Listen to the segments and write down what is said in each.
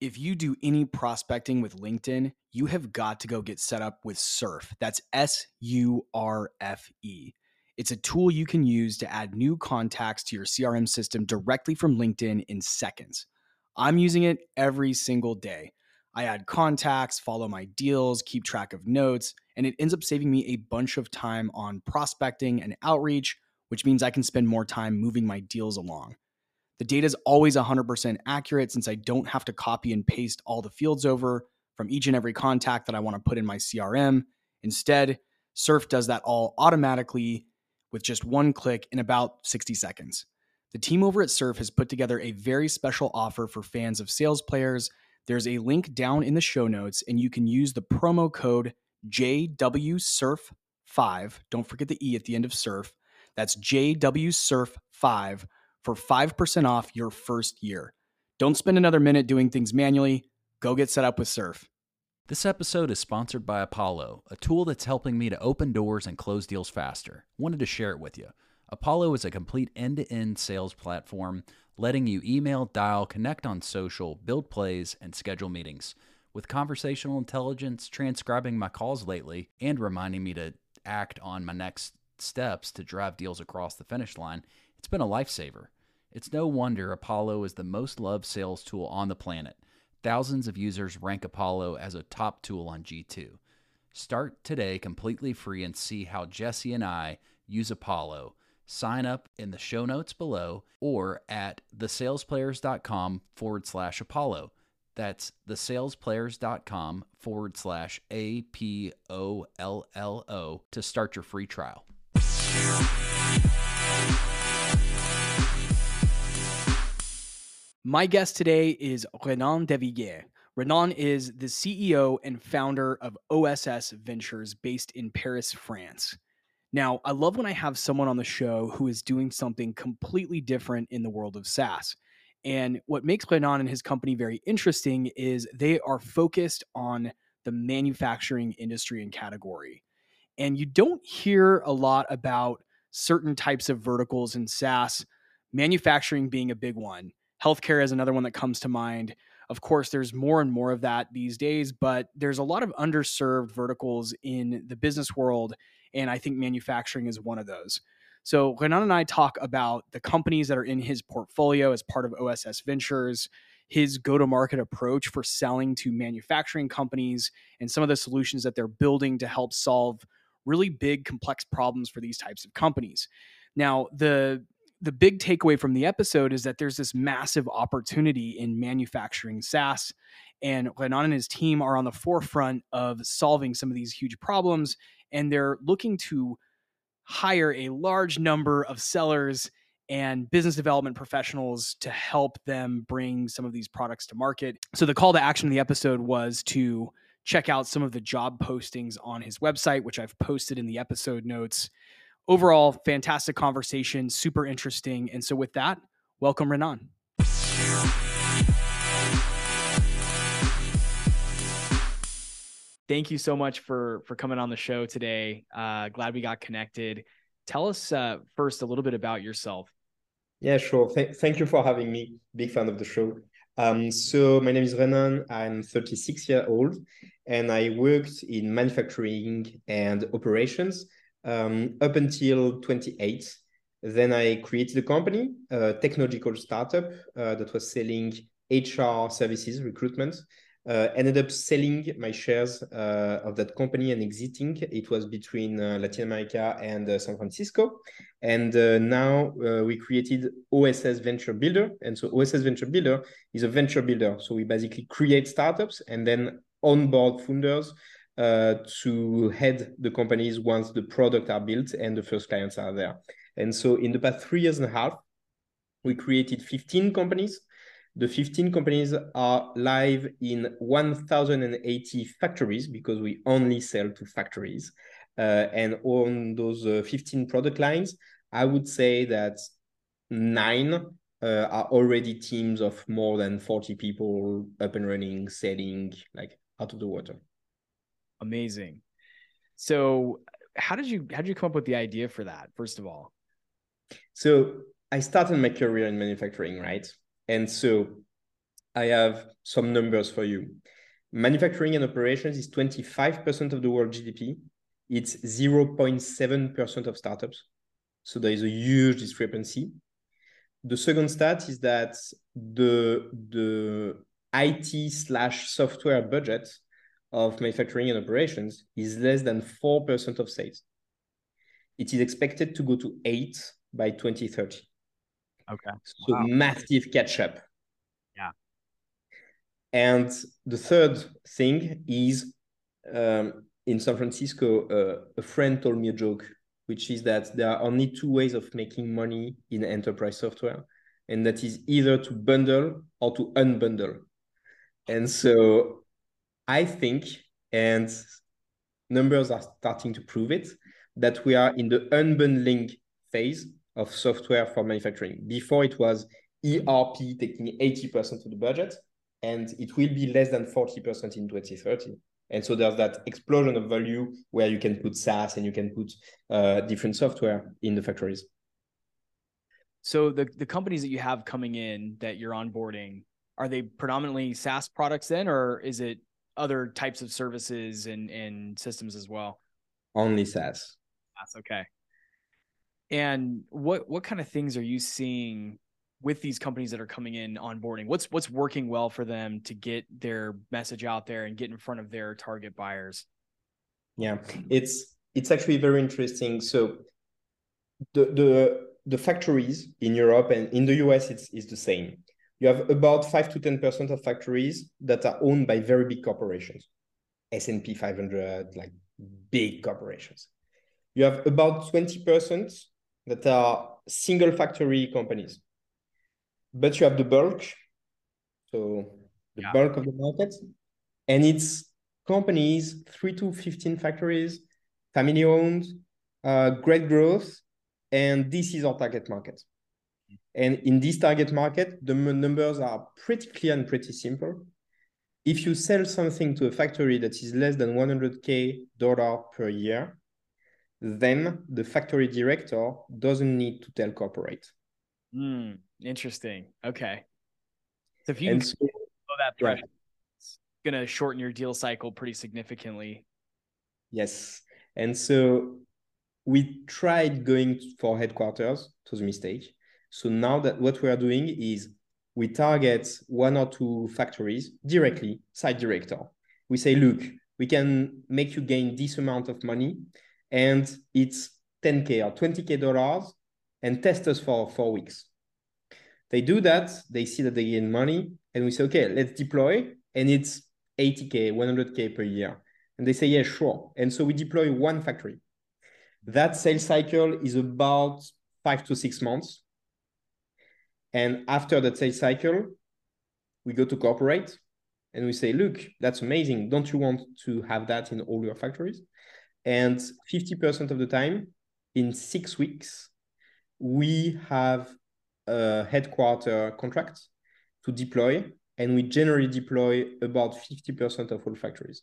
if you do any prospecting with LinkedIn, you have got to go get set up with Surfe. That's S U R F E. It's a tool you can use to add new contacts to your CRM system directly from LinkedIn in seconds. I'm using it every single day. I add contacts, follow my deals, keep track of notes, and it ends up saving me a bunch of time on prospecting and outreach, which means I can spend more time moving my deals along. The data is always 100% accurate since I don't have to copy and paste all the fields over from each and every contact that I want to put in my CRM. Instead, Surfe does that all automatically with just one click in about 60 seconds. The team over at Surfe has put together a very special offer for fans of sales players. There's a link down in the show notes, and you can use the promo code JWSurf5. Don't forget the E at the end of Surf. That's JWSurf5 for 5% off your first year. Don't spend another minute doing things manually. Go get set up with Surfe. This episode is sponsored by Apollo, a tool that's helping me to open doors and close deals faster. Wanted to share it with you. Apollo is a complete end to end sales platform letting you email, dial, connect on social, build plays, and schedule meetings. With conversational intelligence transcribing my calls lately and reminding me to act on my next steps to drive deals across the finish line, it's been a lifesaver. It's no wonder Apollo is the most loved sales tool on the planet. Thousands of users rank Apollo as a top tool on G2. Start today completely free and see how Jesse and I use Apollo. Sign up in the show notes below or at thesalesplayers.com forward slash Apollo. That's thesalesplayers.com forward slash A P O L L O to start your free trial. My guest today is Renan Devillieres. Renan is the CEO and founder of OSS Ventures based in Paris, France. Now, I love when I have someone on the show who is doing something completely different in the world of SaaS. And what makes Renan and his company very interesting is they are focused on the manufacturing industry and category. And you don't hear a lot about certain types of verticals in SaaS, manufacturing being a big one. Healthcare is another one that comes to mind. Of course, there's more and more of that these days, but there's a lot of underserved verticals in the business world. And I think manufacturing is one of those. So, Renan and I talk about the companies that are in his portfolio as part of OSS Ventures, his go to market approach for selling to manufacturing companies, and some of the solutions that they're building to help solve really big, complex problems for these types of companies. Now, the the big takeaway from the episode is that there's this massive opportunity in manufacturing SaaS. And Renan and his team are on the forefront of solving some of these huge problems. And they're looking to hire a large number of sellers and business development professionals to help them bring some of these products to market. So the call to action in the episode was to check out some of the job postings on his website, which I've posted in the episode notes overall, fantastic conversation, super interesting. And so, with that, welcome, Renan. Thank you so much for for coming on the show today. Uh, glad we got connected. Tell us uh, first a little bit about yourself. Yeah, sure. Th- thank you for having me. Big fan of the show. Um, so my name is Renan. I'm 36 years old, and I worked in manufacturing and operations um, up until 28. Then I created a company, a technological startup uh, that was selling HR services, recruitment. Uh, ended up selling my shares uh, of that company and exiting. It was between uh, Latin America and uh, San Francisco. And uh, now we created OSS Venture Builder. And so OSS Venture Builder is a venture builder. So we basically create startups and then onboard founders uh, to head the companies once the product are built and the first clients are there. And so in the past three years and a half, we created 15 companies. The 15 companies are live in 1,080 factories because we only sell to factories. Uh, and on those uh, 15 product lines, I would say that nine uh, are already teams of more than 40 people up and running, selling like out of the water. Amazing. So how did you how did you come up with the idea for that, first of all? So I started my career in manufacturing, right? And so I have some numbers for you. Manufacturing and operations is 25% of the world GDP. It's 0.7% of startups. So there is a huge discrepancy. The second stat is that the, the IT slash software budget of manufacturing and operations is less than 4% of sales. It is expected to go to 8 by 2030. Okay. So wow. massive catch up. Yeah. And the third thing is um, in San Francisco, uh, a friend told me a joke, which is that there are only two ways of making money in enterprise software, and that is either to bundle or to unbundle. And so I think, and numbers are starting to prove it, that we are in the unbundling phase of software for manufacturing. Before it was ERP taking 80% of the budget, and it will be less than 40% in 2030. And so there's that explosion of value where you can put SaaS and you can put uh, different software in the factories. So the, the companies that you have coming in that you're onboarding, are they predominantly SaaS products then, or is it other types of services and, and systems as well? Only SaaS. That's okay. And what what kind of things are you seeing with these companies that are coming in onboarding? What's what's working well for them to get their message out there and get in front of their target buyers? Yeah, it's it's actually very interesting. So the the the factories in Europe and in the US it's, it's the same. You have about five to ten percent of factories that are owned by very big corporations, S&P 500, like big corporations. You have about twenty percent that are single factory companies. But you have the bulk, so the yeah. bulk of the market, and it's companies, three to 15 factories, family owned, uh, great growth, and this is our target market. And in this target market, the numbers are pretty clear and pretty simple. If you sell something to a factory that is less than 100K dollar per year, then the factory director doesn't need to tell corporate. Mm, interesting. Okay. So if you and can so, that threshold, yeah. it's going to shorten your deal cycle pretty significantly. Yes. And so we tried going for headquarters, to the mistake. So now that what we are doing is we target one or two factories directly, site director. We say, look, we can make you gain this amount of money and it's 10K or 20K dollars and test us for four weeks. They do that, they see that they gain money, and we say, okay, let's deploy, and it's 80K, 100K per year. And they say, yeah, sure. And so we deploy one factory. That sales cycle is about five to six months. And after that sales cycle, we go to corporate and we say, look, that's amazing. Don't you want to have that in all your factories? And 50% of the time, in six weeks, we have a headquarter contract to deploy, and we generally deploy about 50% of all factories.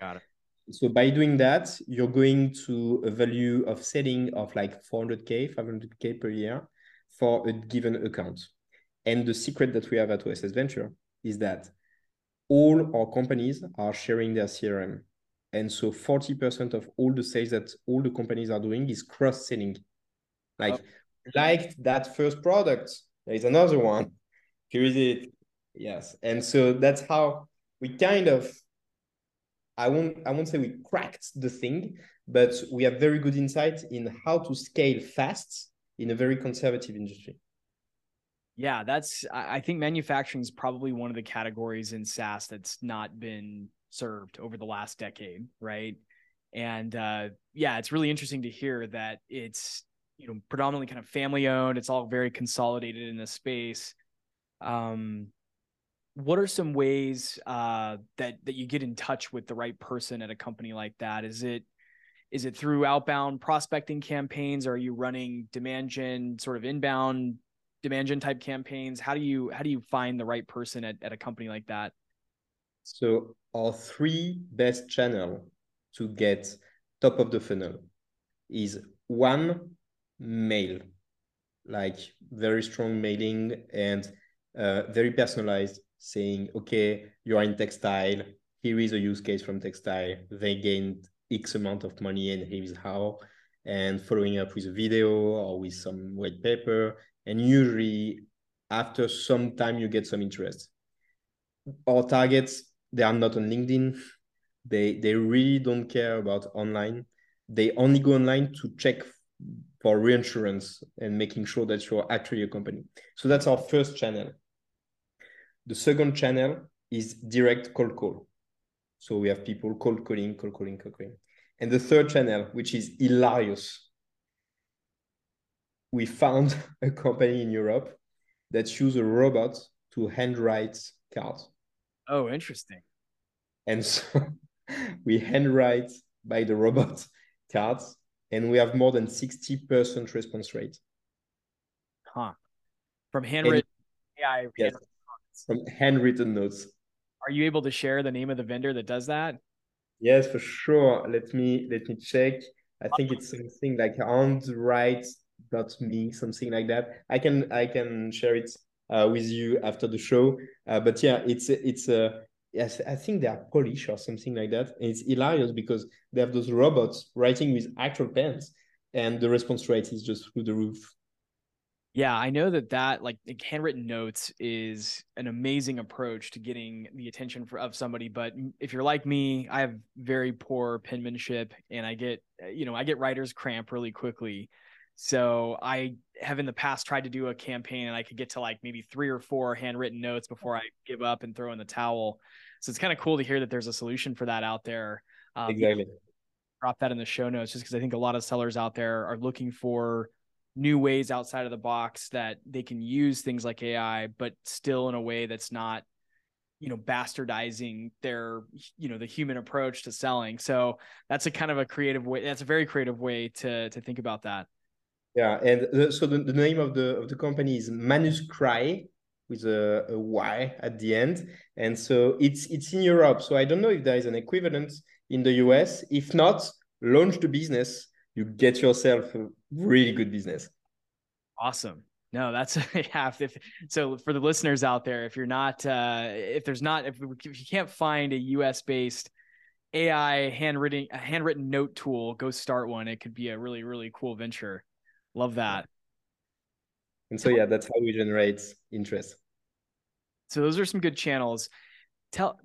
Got it. So by doing that, you're going to a value of selling of like 400K, 500K per year for a given account. And the secret that we have at OSS Venture is that all our companies are sharing their CRM. And so 40% of all the sales that all the companies are doing is cross-selling. Like, oh. liked that first product, there is another one. Here is it. Yes. And so that's how we kind of I won't I won't say we cracked the thing, but we have very good insight in how to scale fast in a very conservative industry. Yeah, that's I think manufacturing is probably one of the categories in SaaS that's not been served over the last decade, right? And uh, yeah, it's really interesting to hear that it's you know predominantly kind of family owned. It's all very consolidated in this space. Um, what are some ways uh, that that you get in touch with the right person at a company like that? Is it is it through outbound prospecting campaigns? Are you running demand gen sort of inbound demand gen type campaigns? How do you how do you find the right person at, at a company like that? So our three best channel to get top of the funnel is one mail, like very strong mailing and uh, very personalized saying, okay, you're in textile. Here is a use case from textile. They gained X amount of money and here is how. And following up with a video or with some white paper. And usually after some time, you get some interest. Our targets, they are not on LinkedIn. They, they really don't care about online. They only go online to check for reinsurance and making sure that you're actually a company. So that's our first channel. The second channel is direct cold call. So we have people cold calling, cold calling, cold calling. And the third channel, which is hilarious, we found a company in Europe that use a robot to handwrite cards. Oh, interesting. And so we handwrite by the robot cards and we have more than 60% response rate. Huh. From handwritten AI. Yes, from handwritten notes. Are you able to share the name of the vendor that does that? Yes, for sure. Let me let me check. I think it's something like on the right dot me, something like that. I can I can share it uh, with you after the show. Uh, but yeah, it's it's a yes, I think they are Polish or something like that. And it's hilarious because they have those robots writing with actual pens, and the response rate is just through the roof. Yeah, I know that that like handwritten notes is an amazing approach to getting the attention for, of somebody. But if you're like me, I have very poor penmanship, and I get you know I get writer's cramp really quickly. So I have in the past tried to do a campaign, and I could get to like maybe three or four handwritten notes before I give up and throw in the towel. So it's kind of cool to hear that there's a solution for that out there. Um, exactly. Drop that in the show notes, just because I think a lot of sellers out there are looking for new ways outside of the box that they can use things like AI, but still in a way that's not, you know, bastardizing their, you know, the human approach to selling. So that's a kind of a creative way. That's a very creative way to to think about that. Yeah, and the, so the, the name of the of the company is Manuscry with a, a Y at the end, and so it's it's in Europe. So I don't know if there is an equivalent in the US. If not, launch the business you get yourself a really good business. Awesome. No, that's yeah. If, so for the listeners out there, if you're not, uh, if there's not, if, if you can't find a US based AI handwritten a handwritten note tool, go start one. It could be a really really cool venture. Love that. And so yeah, that's how we generate interest. So those are some good channels. Tell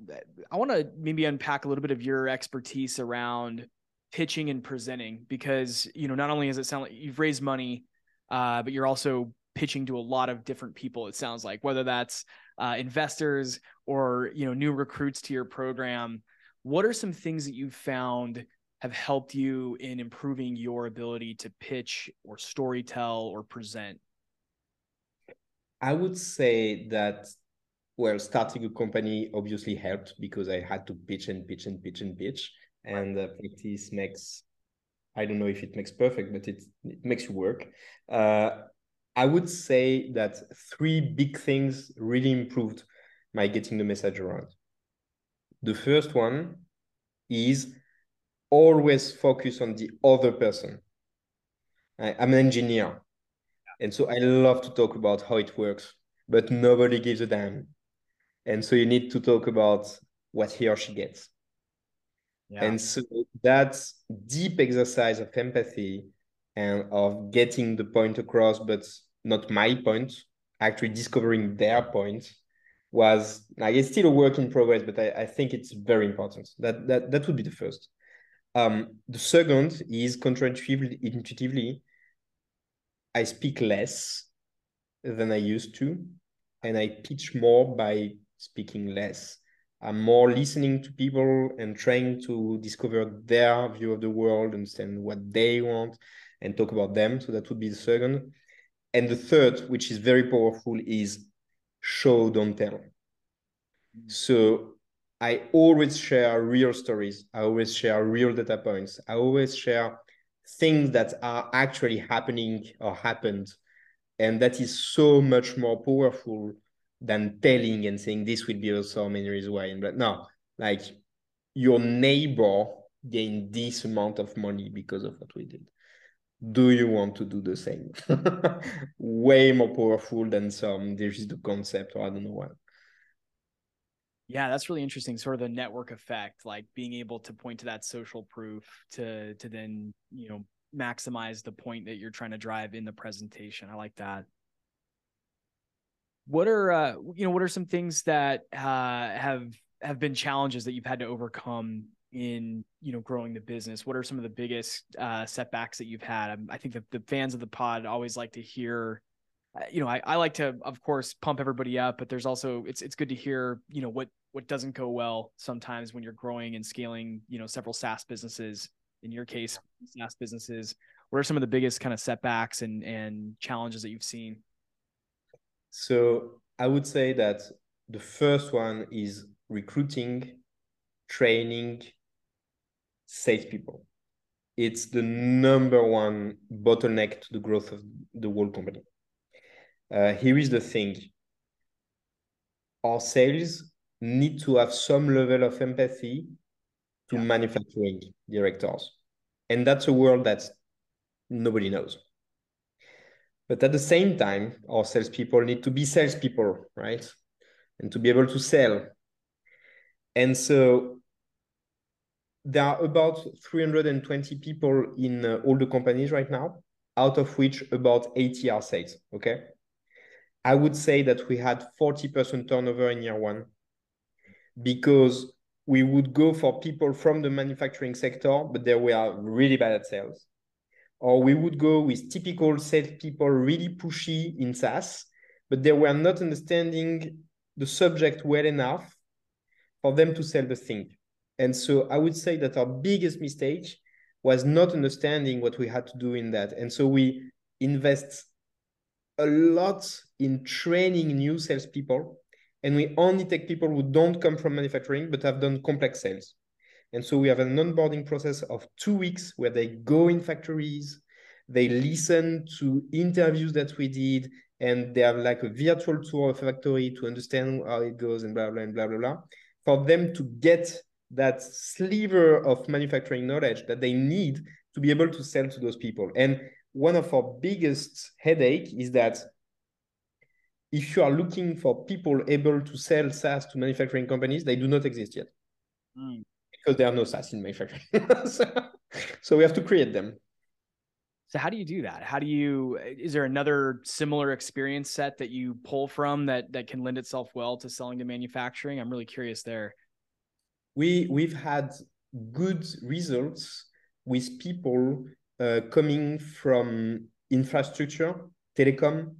I want to maybe unpack a little bit of your expertise around pitching and presenting because you know not only does it sound like you've raised money uh, but you're also pitching to a lot of different people it sounds like whether that's uh, investors or you know new recruits to your program. What are some things that you've found have helped you in improving your ability to pitch or storytell or present? I would say that well starting a company obviously helped because i had to pitch and pitch and pitch and pitch and uh, practice makes i don't know if it makes perfect but it, it makes you work. Uh, i would say that three big things really improved my getting the message around. The first one is always focus on the other person. I, i'm an engineer and so i love to talk about how it works but nobody gives a damn. And so you need to talk about what he or she gets yeah. And so that deep exercise of empathy and of getting the point across, but not my point, actually discovering their point was like it's still a work in progress, but I, I think it's very important. That that that would be the first. Um, the second is counterintuitively intuitively, I speak less than I used to, and I pitch more by speaking less. I'm more listening to people and trying to discover their view of the world, understand what they want, and talk about them. So that would be the second. And the third, which is very powerful, is show, don't tell. Mm-hmm. So I always share real stories. I always share real data points. I always share things that are actually happening or happened. And that is so much more powerful than telling and saying this will be also many reasons why. But no, like your neighbor gained this amount of money because of what we did. Do you want to do the same? Way more powerful than some. The concept, or I don't know what. Yeah, that's really interesting. Sort of the network effect, like being able to point to that social proof to to then, you know, maximize the point that you're trying to drive in the presentation. I like that. What are uh, you know, what are some things that uh, have have been challenges that you've had to overcome in you know growing the business? What are some of the biggest uh, setbacks that you've had? I think that the fans of the pod always like to hear uh, you know I, I like to of course pump everybody up but there's also it's it's good to hear you know what what doesn't go well sometimes when you're growing and scaling you know several saas businesses in your case saas businesses. What are some of the biggest kind of setbacks and and challenges that you've seen so i would say that the first one is recruiting training salespeople. It's the number one bottleneck to the growth of the whole company. Uh, here is the thing our sales need to have some level of empathy to yeah. manufacturing directors. And that's a world that nobody knows. But at the same time, our salespeople need to be salespeople, right? And to be able to sell. And so there are about 320 people in uh, all the companies right now, out of which about 80 are sales. Okay. I would say that we had 40% turnover in year one because we would go for people from the manufacturing sector, but they were really bad at sales. Or we would go with typical sales people, really pushy in SaaS, but they were not understanding the subject well enough for them to sell the thing. And so I would say that our biggest mistake was not understanding what we had to do in that. And so we invest a lot in training new salespeople. And we only take people who don't come from manufacturing, but have done complex sales. And so we have an onboarding process of two weeks where they go in factories, they listen to interviews that we did, and they have like a virtual tour of a factory to understand how it goes and blah, blah, and blah, blah, blah. For them to get that sliver of manufacturing knowledge that they need to be able to sell to those people. And one of our biggest headache is that if you are looking for people able to sell SaaS to manufacturing companies, they do not exist yet. Mm. Because there are no SaaS in manufacturing. so, so we have to create them. So how do you do that? How do you is there another similar experience set that you pull from that that can lend itself well to selling to manufacturing? I'm really curious there we we've had good results with people uh, coming from infrastructure, telecom,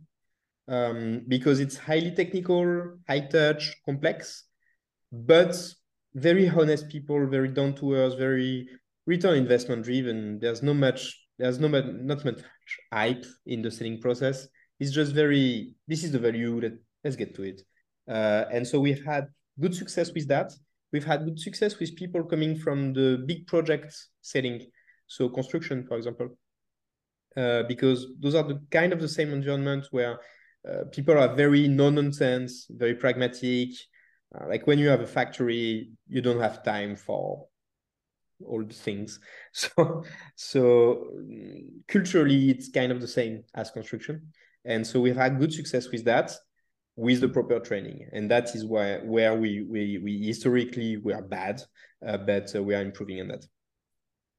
um, because it's highly technical, high touch, complex, but very honest people, very down to earth, very return investment driven. There's no much, there's no not much hype in the selling process. It's just very, this is the value that let's get to it. Uh, and so we've had good success with that we've had good success with people coming from the big projects selling, so construction, for example, uh, because those are the kind of the same environment where uh, people are very no nonsense, very pragmatic. Uh, like when you have a factory, you don't have time for all the things. So, so culturally, it's kind of the same as construction, and so we've had good success with that with the proper training. And that is why where we we, we historically we are bad uh, but uh, we are improving on that.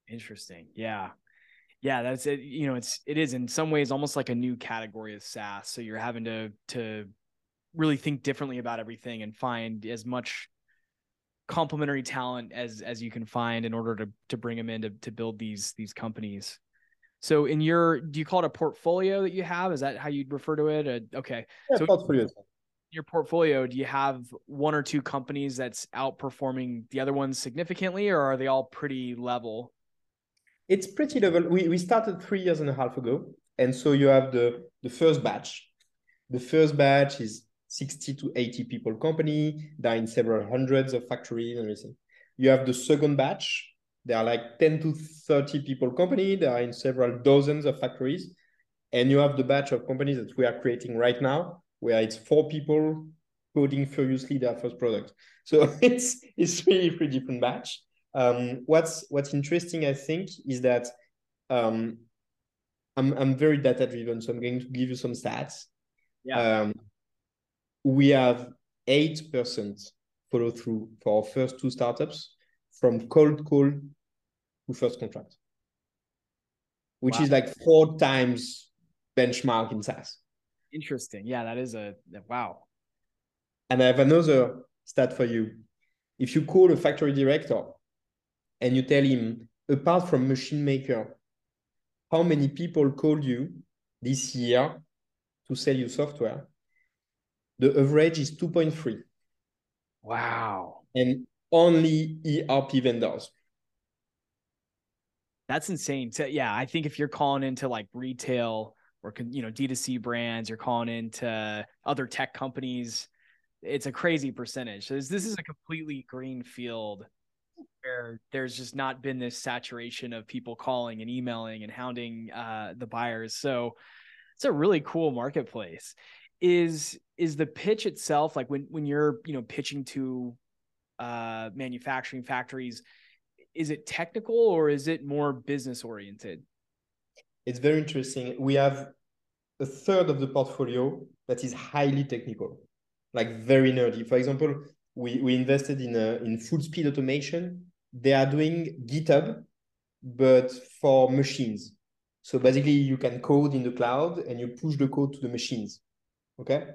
Interesting. Yeah. Yeah that's it. You know it's it is in some ways almost like a new category of saas. So you're having to to really think differently about everything and find as much complementary talent as as you can find in order to to bring them in to, to build these these companies so in your, do you call it a portfolio that you have? Is that how you'd refer to it? Uh, okay. Yeah, so portfolio. Your portfolio, do you have one or two companies that's outperforming the other ones significantly, or are they all pretty level? It's pretty level. We, we started three years and a half ago. And so you have the, the first batch. The first batch is 60 to 80 people company. They're in several hundreds of factories and everything. You have the second batch, there are like 10 to 30 people company. They are in several dozens of factories. And you have the batch of companies that we are creating right now, where it's four people coding furiously their first product. So it's it's really pretty different batch. Um, what's what's interesting, I think, is that um, I'm I'm very data driven, so I'm going to give you some stats. Yeah. Um, we have eight percent follow through for our first two startups from cold call to first contract, which wow. is like four times benchmark in SaaS. Interesting. Yeah, that is a wow. And I have another stat for you. If you call a factory director and you tell him, apart from machine maker, how many people called you this year to sell you software? The average is 2.3. Wow. And only ERP vendors. That's insane. So yeah, I think if you're calling into like retail or you know D2C brands, you're calling into other tech companies, it's a crazy percentage. So this, this is a completely green field where there's just not been this saturation of people calling and emailing and hounding uh, the buyers. So it's a really cool marketplace. Is is the pitch itself like when when you're you know pitching to uh, manufacturing factories? Is it technical or is it more business oriented? It's very interesting. We have a third of the portfolio that is highly technical, like very nerdy. For example, we, we invested in a, in full speed automation. They are doing GitHub, but for machines. So basically, you can code in the cloud and you push the code to the machines. Okay,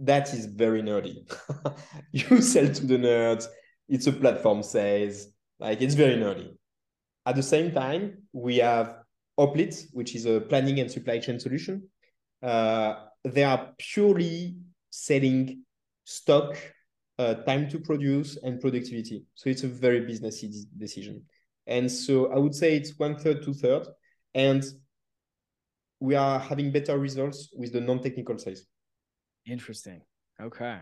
that is very nerdy. you sell to the nerds. It's a platform says like it's very nerdy. At the same time, we have Oplit, which is a planning and supply chain solution. Uh, they are purely selling stock uh, time to produce and productivity. So it's a very businessy decision. And so I would say it's one third, two third, and we are having better results with the non-technical sales. Interesting. Okay.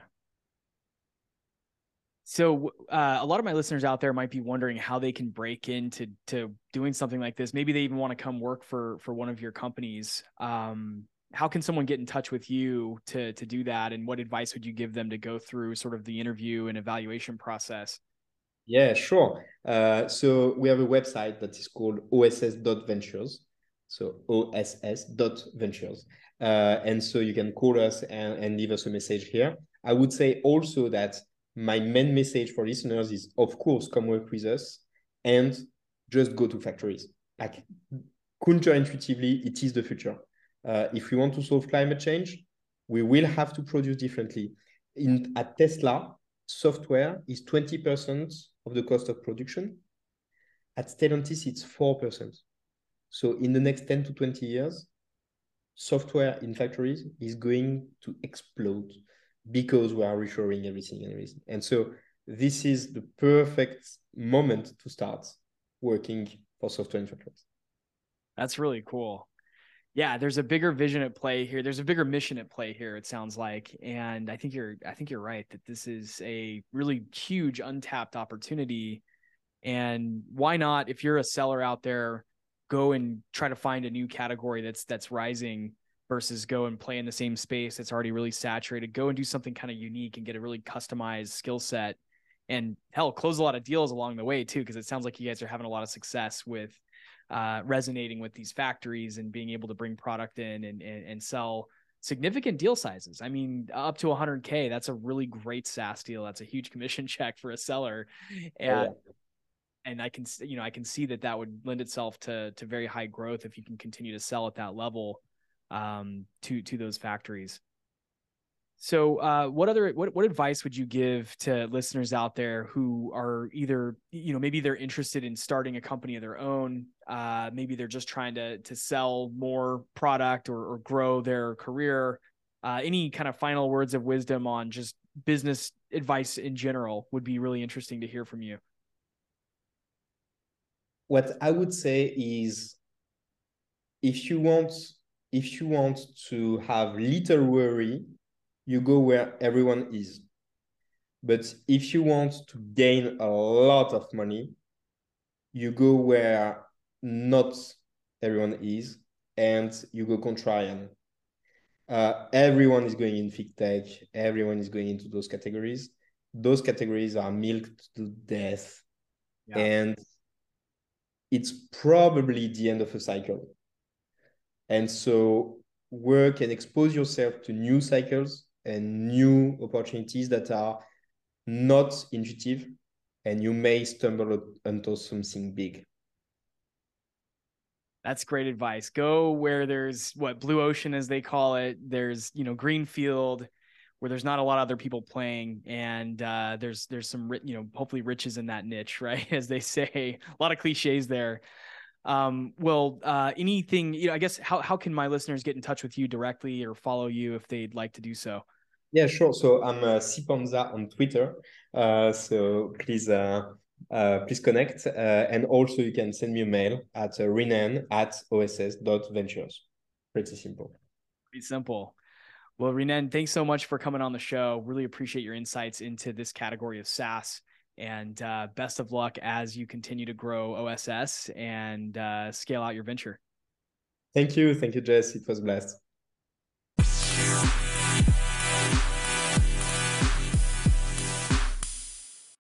So uh, a lot of my listeners out there might be wondering how they can break into to doing something like this. Maybe they even want to come work for for one of your companies. Um, how can someone get in touch with you to to do that and what advice would you give them to go through sort of the interview and evaluation process yeah sure uh, so we have a website that is called oss.ventures so oss.ventures uh, and so you can call us and, and leave us a message here i would say also that my main message for listeners is of course come work with us and just go to factories like counterintuitively it is the future uh, if we want to solve climate change, we will have to produce differently. In at Tesla, software is 20% of the cost of production. At Stellantis, it's 4%. So in the next 10 to 20 years, software in factories is going to explode because we are reshoring everything and everything. And so this is the perfect moment to start working for software in factories. That's really cool yeah, there's a bigger vision at play here. There's a bigger mission at play here. It sounds like, and I think you're, I think you're right that this is a really huge untapped opportunity. And why not, if you're a seller out there, go and try to find a new category that's that's rising versus go and play in the same space that's already really saturated. Go and do something kind of unique and get a really customized skill set, and hell, close a lot of deals along the way too, because it sounds like you guys are having a lot of success with uh, resonating with these factories and being able to bring product in and, and, and sell significant deal sizes. I mean, up to 100K, that's a really great SaaS deal. That's a huge commission check for a seller. And, oh, and I can, you know, I can see that that would lend itself to, to very high growth if you can continue to sell at that level um, to, to those factories. So, uh, what other what what advice would you give to listeners out there who are either you know maybe they're interested in starting a company of their own, uh, maybe they're just trying to to sell more product or, or grow their career. Uh, any kind of final words of wisdom on just business advice in general would be really interesting to hear from you. What I would say is, if you want if you want to have little worry you go where everyone is. But if you want to gain a lot of money, you go where not everyone is and you go contrarian. Uh, everyone is going in fintech, everyone is going into those categories. Those categories are milked to death. Yeah. And it's probably the end of a cycle. And so work and expose yourself to new cycles and new opportunities that are not intuitive, and you may stumble onto something big. That's great advice. Go where there's what blue ocean as they call it. There's, you know, green field where there's not a lot of other people playing and uh, there's there's some you know hopefully riches in that niche right as they say. A lot of cliches there. Um, well uh, anything you know i guess how, how can my listeners get in touch with you directly or follow you if they'd like to do so? Yeah sure. So i'm uh, cpanza on twitter. Uh, so please uh, uh, please connect uh, and also you can send me a mail at uh, renan at oss.ventures pretty simple. Pretty simple well, Renan, thanks so much for coming on the show. Really appreciate your insights into this category of SaaS. And uh, best of luck as you continue to grow OSS and uh, scale out your venture. Thank you. Thank you, Jess. It was blessed.